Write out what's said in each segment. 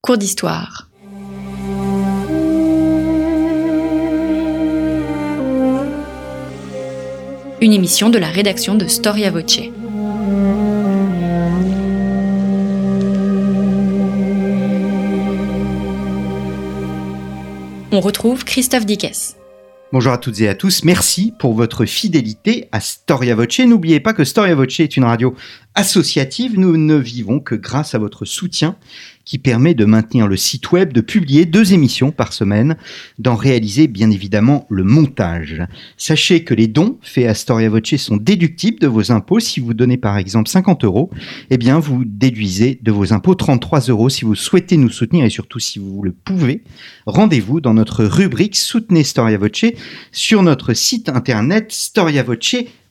Cours d'histoire. Une émission de la rédaction de Storia Voce. On retrouve Christophe Dickès. Bonjour à toutes et à tous, merci pour votre fidélité à Storia Voce. N'oubliez pas que Storia Voce est une radio associative, nous ne vivons que grâce à votre soutien qui permet de maintenir le site web, de publier deux émissions par semaine, d'en réaliser bien évidemment le montage. Sachez que les dons faits à Storia Voce sont déductibles de vos impôts. Si vous donnez par exemple 50 euros, eh bien vous déduisez de vos impôts 33 euros. Si vous souhaitez nous soutenir et surtout si vous le pouvez, rendez-vous dans notre rubrique Soutenez Storia Voce sur notre site internet storiavoce.com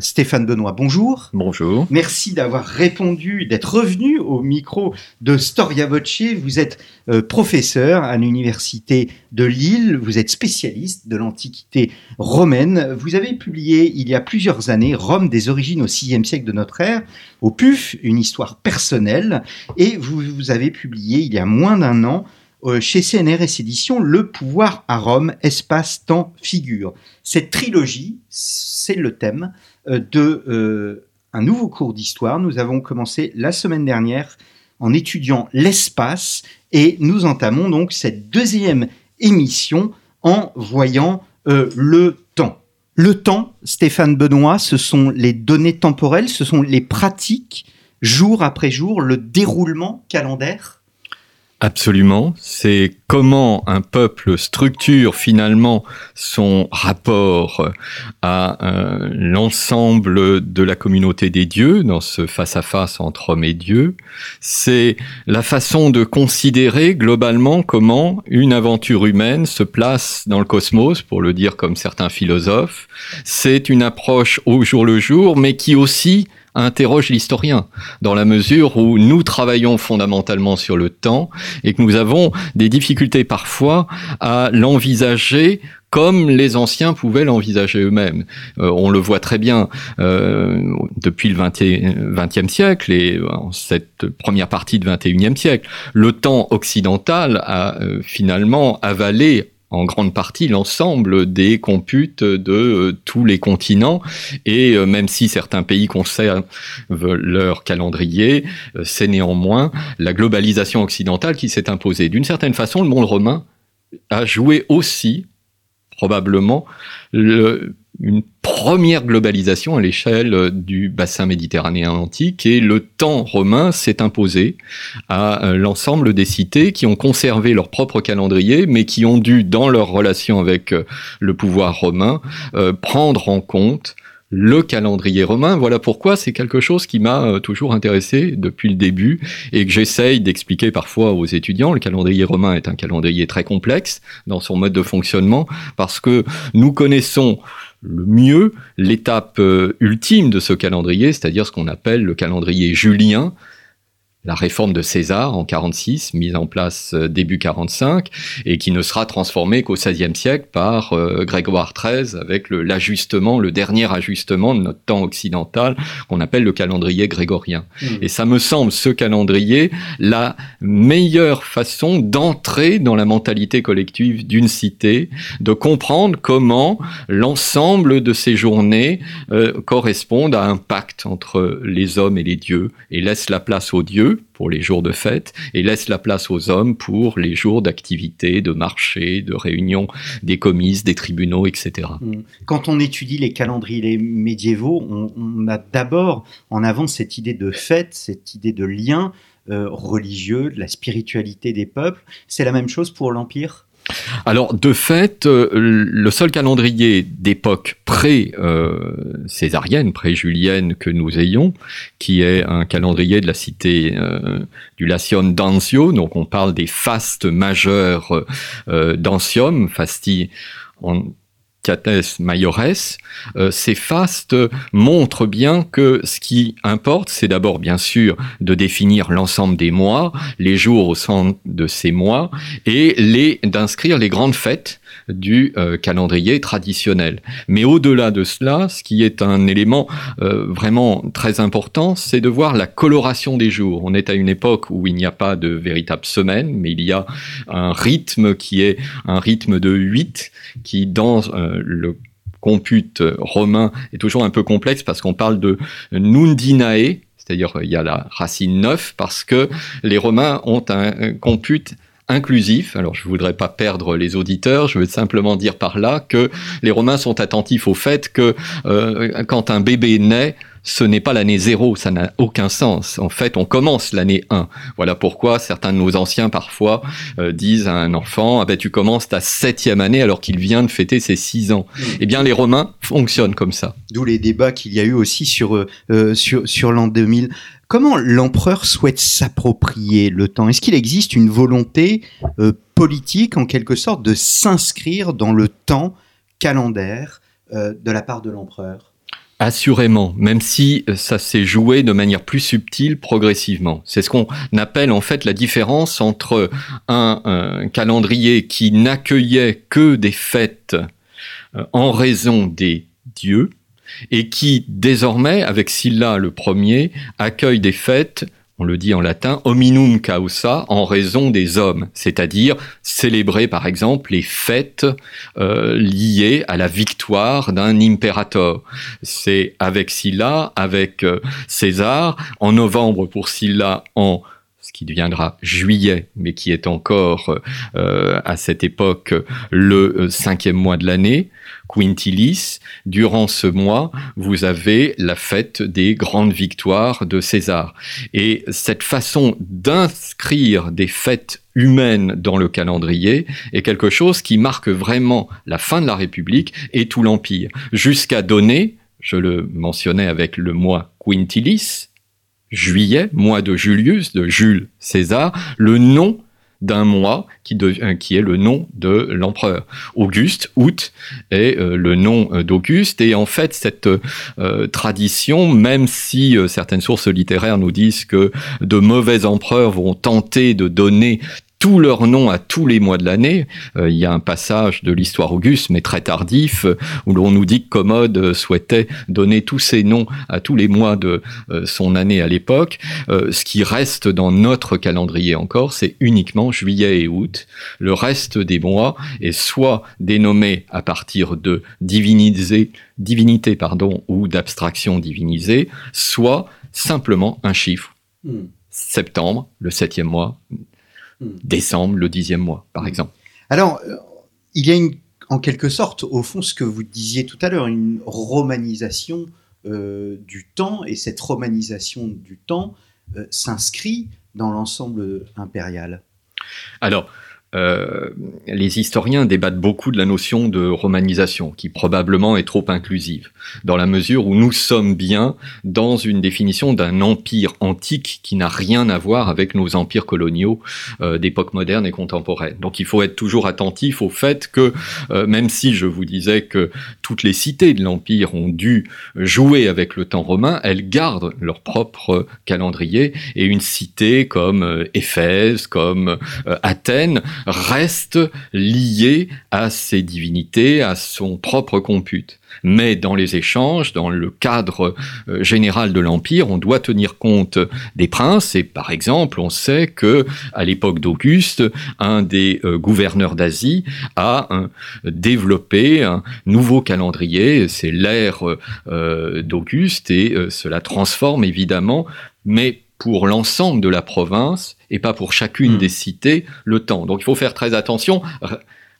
Stéphane Benoît, bonjour. Bonjour. Merci d'avoir répondu, d'être revenu au micro de Storia Voce. Vous êtes euh, professeur à l'université de Lille, vous êtes spécialiste de l'Antiquité romaine. Vous avez publié il y a plusieurs années Rome des origines au VIe siècle de notre ère, au PUF, une histoire personnelle, et vous, vous avez publié il y a moins d'un an chez CNRS Éditions, Le pouvoir à Rome, espace, temps, figure. Cette trilogie, c'est le thème euh, de euh, un nouveau cours d'histoire. Nous avons commencé la semaine dernière en étudiant l'espace et nous entamons donc cette deuxième émission en voyant le temps. Le temps, Stéphane Benoît, ce sont les données temporelles, ce sont les pratiques jour après jour, le déroulement calendaire Absolument. C'est comment un peuple structure finalement son rapport à euh, l'ensemble de la communauté des dieux dans ce face-à-face entre homme et Dieu. C'est la façon de considérer globalement comment une aventure humaine se place dans le cosmos, pour le dire comme certains philosophes. C'est une approche au jour le jour, mais qui aussi interroge l'historien, dans la mesure où nous travaillons fondamentalement sur le temps et que nous avons des difficultés parfois à l'envisager comme les anciens pouvaient l'envisager eux-mêmes. Euh, on le voit très bien euh, depuis le XXe siècle et en cette première partie du XXIe siècle. Le temps occidental a euh, finalement avalé en grande partie l'ensemble des computes de euh, tous les continents. Et euh, même si certains pays conservent leur calendrier, euh, c'est néanmoins la globalisation occidentale qui s'est imposée. D'une certaine façon, le monde romain a joué aussi probablement le, une première globalisation à l'échelle du bassin méditerranéen antique et le temps romain s'est imposé à euh, l'ensemble des cités qui ont conservé leur propre calendrier mais qui ont dû, dans leur relation avec euh, le pouvoir romain, euh, prendre en compte le calendrier romain. Voilà pourquoi c'est quelque chose qui m'a toujours intéressé depuis le début et que j'essaye d'expliquer parfois aux étudiants. Le calendrier romain est un calendrier très complexe dans son mode de fonctionnement parce que nous connaissons le mieux l'étape euh, ultime de ce calendrier, c'est-à-dire ce qu'on appelle le calendrier julien, la réforme de César en 46, mise en place euh, début 45, et qui ne sera transformée qu'au XVIe siècle par euh, Grégoire XIII avec l'ajustement, le, dernier ajustement de notre temps occidental qu'on appelle le calendrier grégorien. Mmh. Et ça me semble ce calendrier la meilleure façon d'entrer dans la mentalité collective d'une cité, de comprendre comment l'ensemble de ces journées euh, correspondent à un pacte entre les hommes et les dieux et laisse la place aux dieux pour les jours de fête et laisse la place aux hommes pour les jours d'activité, de marché, de réunion des commises, des tribunaux, etc. Mmh. Quand on étudie les calendriers médiévaux, on, a d'abord en avant cette idée de fête, cette idée de lien euh, religieux, de la spiritualité des peuples. C'est la même chose pour l'Empire? Alors, de fait, euh, le seul calendrier d'époque pré-césarienne, pré-julienne que nous ayons, qui est un calendrier de la cité euh, du Latium d'Anzio, donc on parle des fastes majeurs euh, d'Ancium, fasti Cates Maiores, euh, ces fastes montrent bien que ce qui importe, c'est d'abord bien sûr de définir l'ensemble des mois, les jours au centre de ces mois, et d'inscrire les grandes fêtes du euh, calendrier traditionnel. Mais au-delà de cela, ce qui est un élément euh, vraiment très important, c'est de voir la coloration des jours. On est à une époque où il n'y a pas de véritable semaine, mais il y a un rythme qui est un rythme de 8 qui, dans euh, le compute romain, est toujours un peu complexe parce qu'on parle de nundinae, c'est-à-dire il y a la racine 9 parce que les Romains ont un compute inclusif. Alors je ne voudrais pas perdre les auditeurs, je veux simplement dire par là que les Romains sont attentifs au fait que euh, quand un bébé naît, ce n'est pas l'année zéro, ça n'a aucun sens. En fait, on commence l'année 1. Voilà pourquoi certains de nos anciens parfois euh, disent à un enfant, ah ben, tu commences ta septième année alors qu'il vient de fêter ses six ans. Eh bien, les Romains fonctionnent comme ça. D'où les débats qu'il y a eu aussi sur, euh, sur, sur l'an 2000. Comment l'empereur souhaite s'approprier le temps? Est-ce qu'il existe une volonté euh, politique, en quelque sorte, de s'inscrire dans le temps calendaire euh, de la part de l'empereur? Assurément, même si euh, ça s'est joué de manière plus subtile progressivement. C'est ce qu'on appelle en fait la différence entre un, un calendrier qui n'accueillait que des fêtes en raison des dieux, et qui désormais, avec Sylla le premier, accueille des fêtes on le dit en latin, hominum causa, en raison des hommes, c'est-à-dire célébrer par exemple les fêtes euh, liées à la victoire d'un impérator. C'est avec Sylla, avec euh, César, en novembre pour Sylla, en qui deviendra juillet, mais qui est encore euh, à cette époque le cinquième mois de l'année, Quintilis, durant ce mois, vous avez la fête des grandes victoires de César. Et cette façon d'inscrire des fêtes humaines dans le calendrier est quelque chose qui marque vraiment la fin de la République et tout l'Empire, jusqu'à donner, je le mentionnais avec le mois Quintilis, juillet, mois de Julius, de Jules César, le nom d'un mois qui, qui est le nom de l'empereur. Auguste, août, est euh, le nom euh, d'Auguste. Et en fait, cette euh, tradition, même si certaines sources littéraires nous disent que de mauvais empereurs vont tenter de donner tous leurs noms à tous les mois de l'année. Euh, il y a un passage de l'histoire Auguste, mais très tardif, euh, où l'on nous dit que Commode euh, souhaitait donner tous ses noms à tous les mois de son année à l'époque. ce qui reste dans notre calendrier encore, c'est uniquement juillet et août. Le reste des mois est soit dénommé à partir de divinisé, divinité pardon, ou d'abstraction divinisée, soit simplement un chiffre. Hmm. Septembre, le septième mois, Hmm. décembre, le dixième mois, par hmm. exemple. Alors, euh, il y a une, en quelque sorte, au fond, ce que vous disiez tout à l'heure, une romanisation euh, du temps, et cette romanisation du temps euh, s'inscrit dans l'ensemble impérial. Alors, euh, les historiens débattent beaucoup de la notion de romanisation, qui probablement est trop inclusive, dans la mesure où nous sommes bien dans une définition d'un empire antique qui n'a rien à voir avec nos empires coloniaux euh, d'époque moderne et contemporaine. Donc il faut être toujours attentif au fait que, euh, même si je vous disais que toutes les cités de l'empire ont dû jouer avec le temps romain, elles gardent leur propre calendrier, et une cité comme Éphèse, comme Athènes, reste lié à ses divinités, à son propre compute. Mais dans les échanges, dans le cadre euh, général de l'empire, on doit tenir compte des princes. Et par exemple, on sait que à l'époque d'Auguste, un des euh, gouverneurs d'Asie a développé un nouveau calendrier. C'est l'ère euh, d'Auguste et cela transforme évidemment, mais pour l'ensemble de la province et pas pour chacune hmm. des cités le temps. Donc il faut faire très attention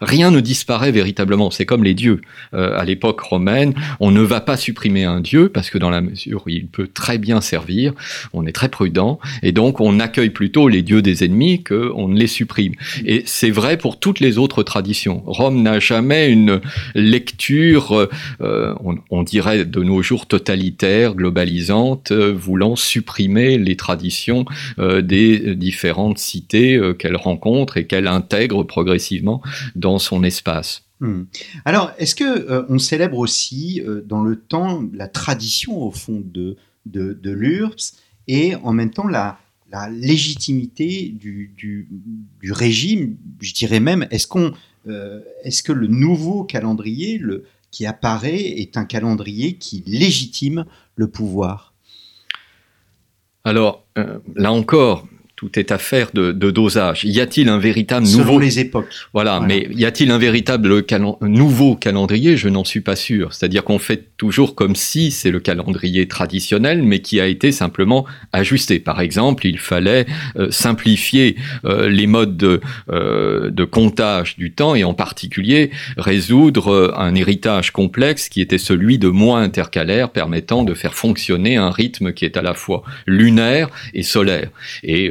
rien ne disparaît véritablement. C'est comme les dieux. Euh, à l'époque romaine, on ne va pas supprimer un dieu parce que dans la mesure où il peut très bien servir, on est très prudent et donc on accueille plutôt les dieux des ennemis qu'on ne les supprime. Et c'est vrai pour toutes les autres traditions. Rome n'a jamais une lecture, euh, on, dirait de nos jours totalitaire, globalisante, euh, voulant supprimer les traditions des différentes cités qu'elle rencontre et qu'elle intègre progressivement dans son espace. Hmm. Alors, est-ce que euh, on célèbre aussi euh, dans le temps la tradition au fond de, de, de l'URPS et en même temps la, la légitimité du, du, du, régime Je dirais même, est-ce qu'on euh, est-ce que le nouveau calendrier le, qui apparaît est un calendrier qui légitime le pouvoir? Alors, là encore, tout est affaire de, de dosage. Y a-t-il un véritable Selon nouveau les époques. Voilà, Voilà. mais y a-t-il un véritable calen- nouveau calendrier? Je n'en suis pas sûr. C'est-à-dire qu'on fait toujours comme si c'est le calendrier traditionnel, mais qui a été simplement ajusté. Par exemple, il fallait euh, simplifier euh, les modes de, euh, de comptage du temps et en particulier résoudre un héritage complexe qui était celui de mois intercalaires permettant de faire fonctionner un rythme qui est à la fois lunaire et solaire. Et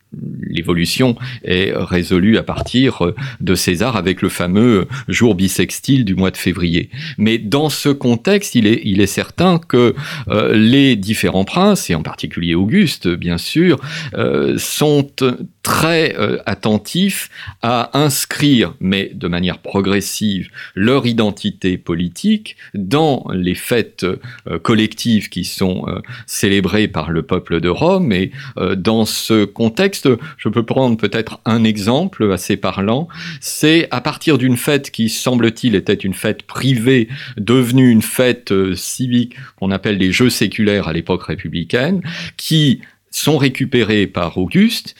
l'évolution est résolue à partir euh, de César avec le fameux jour bissextile du mois de février. Mais dans ce contexte, il est, certain que euh, les différents princes, et en particulier Auguste, bien sûr, euh, sont très attentifs à inscrire, mais de manière progressive, leur identité politique dans les fêtes collectives qui sont célébrées par le peuple de Rome. Et dans ce contexte, je peux prendre peut-être un exemple assez parlant. C'est à partir d'une fête qui, semble-t-il, était une fête privée, devenue une fête euh, civique qu'on appelle les Jeux séculaires à l'époque républicaine, qui sont récupérés par Auguste,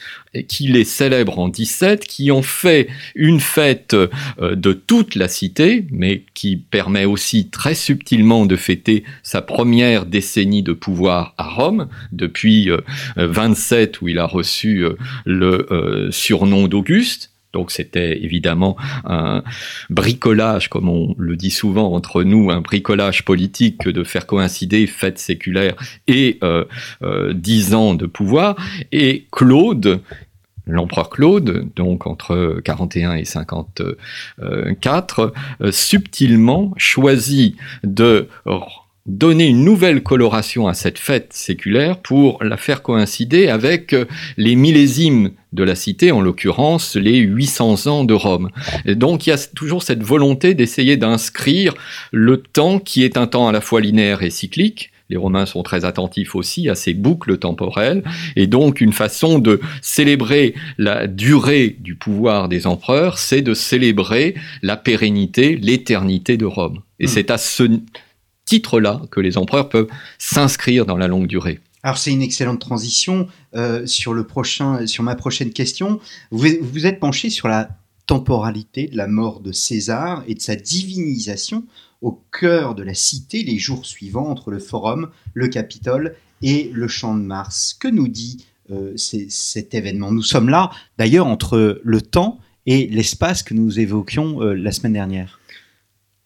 qui les célèbre en 17, qui ont fait une fête euh, de toute la cité, mais qui permet aussi très subtilement de fêter sa première décennie de pouvoir à Rome, depuis euh, 27 où il a reçu euh, le euh, surnom d'Auguste. Donc c'était évidemment un bricolage, comme on le dit souvent entre nous, un bricolage politique que de faire coïncider fête séculaire et euh, euh, 10 ans de pouvoir. Et Claude, l'empereur Claude, donc entre 41 et 54, euh, subtilement choisit de donner une nouvelle coloration à cette fête séculaire pour la faire coïncider avec les millésimes de la cité, en l'occurrence les 800 ans de Rome. Et donc il y a toujours cette volonté d'essayer d'inscrire le temps qui est un temps à la fois linéaire et cyclique, les Romains sont très attentifs aussi à ces boucles temporelles, et donc une façon de célébrer la durée du pouvoir des empereurs, c'est de célébrer la pérennité, l'éternité de Rome. Et Hmm. c'est à ce titre-là que les empereurs peuvent s'inscrire dans la longue durée. Alors c'est une excellente transition euh, sur le prochain, sur ma prochaine question. Vous vous êtes penché sur la temporalité de la mort de César et de sa divinisation au cœur de la cité les jours suivants entre le Forum, le Capitole et le Champ de Mars. Que nous dit euh, cet événement? Nous sommes là d'ailleurs entre le temps et l'espace que nous évoquions euh, la semaine dernière.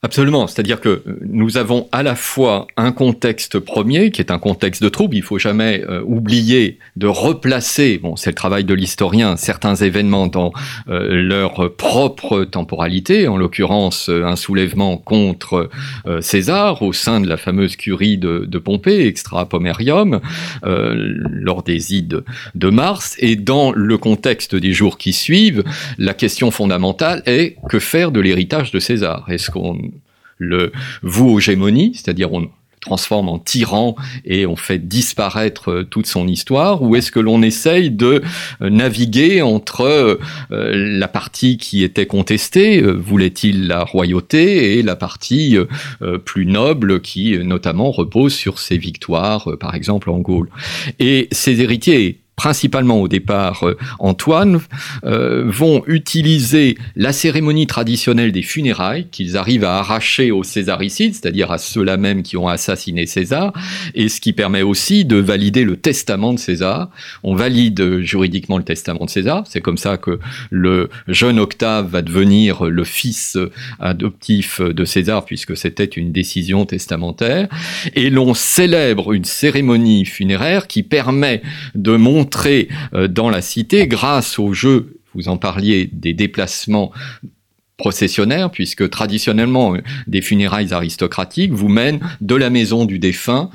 Absolument, c'est-à-dire que euh, nous avons à la fois un contexte premier qui est un contexte de trouble, il faut jamais euh, oublier de replacer, bon c'est le travail de l'historien, certains événements dans euh, leur propre temporalité, en l'occurrence un soulèvement contre César au sein de la fameuse curie de, de Pompée, extra pomerium, lors des ides de mars, et dans le contexte des jours qui suivent, la question fondamentale est que faire de l'héritage de César? Est-ce qu'on le voue aux gémonies, c'est-à-dire on transforme en tyran et on fait disparaître euh, toute son histoire, ou est-ce que l'on essaye de euh, naviguer entre euh, la partie qui était contestée, voulait-il la royauté, et la partie plus noble qui notamment repose sur ses victoires, par exemple en Gaule. Et ces héritiers principalement au départ euh, Antoine, euh, vont utiliser la cérémonie traditionnelle des funérailles qu'ils arrivent à arracher aux césaricides, c'est-à-dire à ceux-là même qui ont assassiné César, et ce qui permet aussi de valider le testament de César. On valide euh, juridiquement le testament de César, c'est comme ça que le jeune Octave va devenir le fils adoptif de César, puisque c'était une décision testamentaire, et l'on célèbre une cérémonie funéraire qui permet de euh, dans la cité, grâce au jeu, vous en parliez, des déplacements processionnaires, puisque traditionnellement, euh, des funérailles aristocratiques vous mènent de la maison du défunt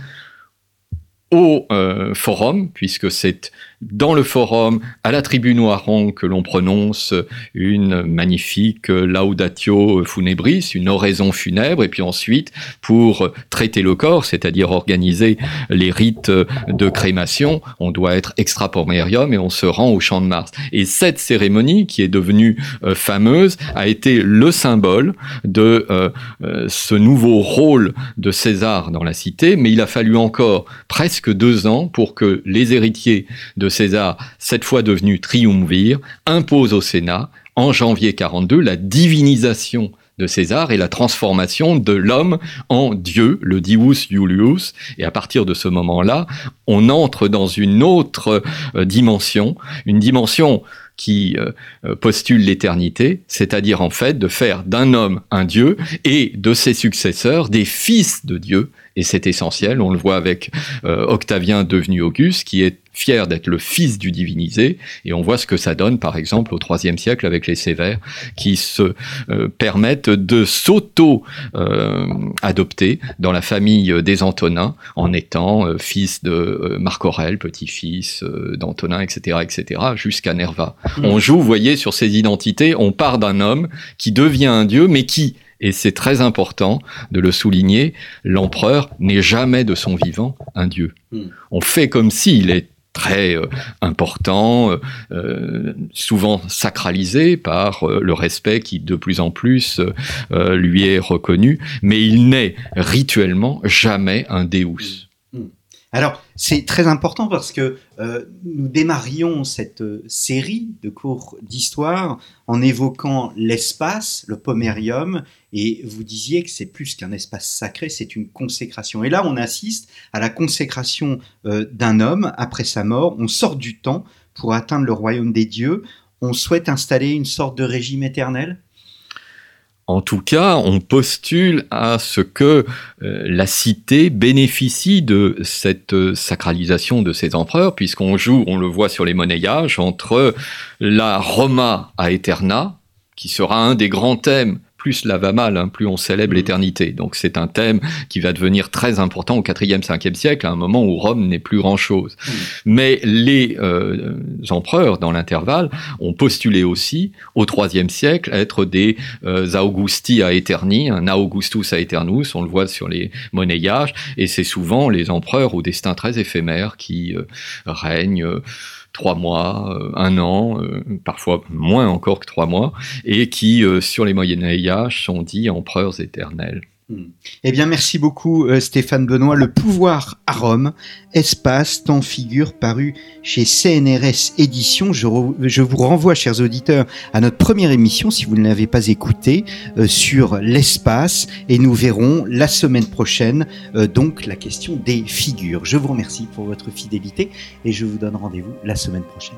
au euh, forum, puisque c'est dans le forum, à la tribune Noiron, que l'on prononce une magnifique laudatio funebris, une oraison funèbre, et puis ensuite, pour traiter le corps, c'est-à-dire organiser les rites de crémation, on doit être extrapomérium et on se rend au champ de Mars. Et cette cérémonie, qui est devenue euh, fameuse, a été le symbole de euh, euh, ce nouveau rôle de César dans la cité, mais il a fallu encore presque deux ans pour que les héritiers de César, cette fois devenus triumvirs, imposent au Sénat, en janvier 42, la divinisation de César et la transformation de l'homme en Dieu, le Divus Iulius. Et à partir de ce moment-là, on entre dans une autre euh, dimension, une dimension qui euh, euh, postule l'éternité, c'est-à-dire en fait de faire d'un homme un Dieu et de ses successeurs des fils de Dieu. Et c'est essentiel, on le voit avec Octavien devenu Auguste, qui est fier d'être le fils du divinisé, et on voit ce que ça donne, par exemple, au IIIe siècle avec les Sévères, qui se euh, permettent de s'auto-adopter euh, dans la famille des Antonins, en étant euh, fils de Marc Aurèle, petit-fils d'Antonin, etc., etc., jusqu'à Nerva. Mmh. On joue, vous voyez, sur ces identités, on part d'un homme qui devient un dieu, mais qui et c'est très important de le souligner, l'empereur n'est jamais de son vivant un dieu. Mmh. On fait comme s'il est très euh, important, euh, euh, souvent sacralisé par le respect qui de plus en plus lui est reconnu, mais il n'est rituellement jamais un Deus. Alors, c'est très important parce que euh, nous démarrions cette euh, série de cours d'histoire en évoquant l'espace, le pomérium, et vous disiez que c'est plus qu'un espace sacré, c'est une consécration. Et là, on assiste à la consécration euh, d'un homme après sa mort. On sort du temps pour atteindre le royaume des dieux. On souhaite installer une sorte de régime éternel en tout cas, on postule à ce que euh, la cité bénéficie de cette euh, sacralisation de ses empereurs, puisqu'on joue, on le voit sur les monnayages, entre la Roma à Eterna, qui sera un des grands thèmes plus la va mal, hein, plus on célèbre mm. l'éternité. Donc c'est un thème qui va devenir très important au 4e, 5e siècle, à un moment où Rome n'est plus grand-chose. Mm. Mais les euh, empereurs, dans l'intervalle, ont postulé aussi, au 3e siècle, être des euh, Augusti a Eterni, un Augustus a Eternus, on le voit sur les monnayages, et c'est souvent les empereurs au destin très éphémère qui euh, règnent trois mois, euh, un an, euh, parfois moins encore que trois mois, et qui, euh, sur les Moyen Âge, sont dits empereurs éternels. Eh bien, merci beaucoup euh, Stéphane Benoît. Le pouvoir à Rome, espace, temps, figure, paru chez CNRS Éditions. Je, vous renvoie, chers auditeurs, à notre première émission, si vous ne l'avez pas écoutée, euh, sur l'espace. Et nous verrons la semaine prochaine, euh, donc, la question des figures. Je vous remercie pour votre fidélité et je vous donne rendez-vous la semaine prochaine.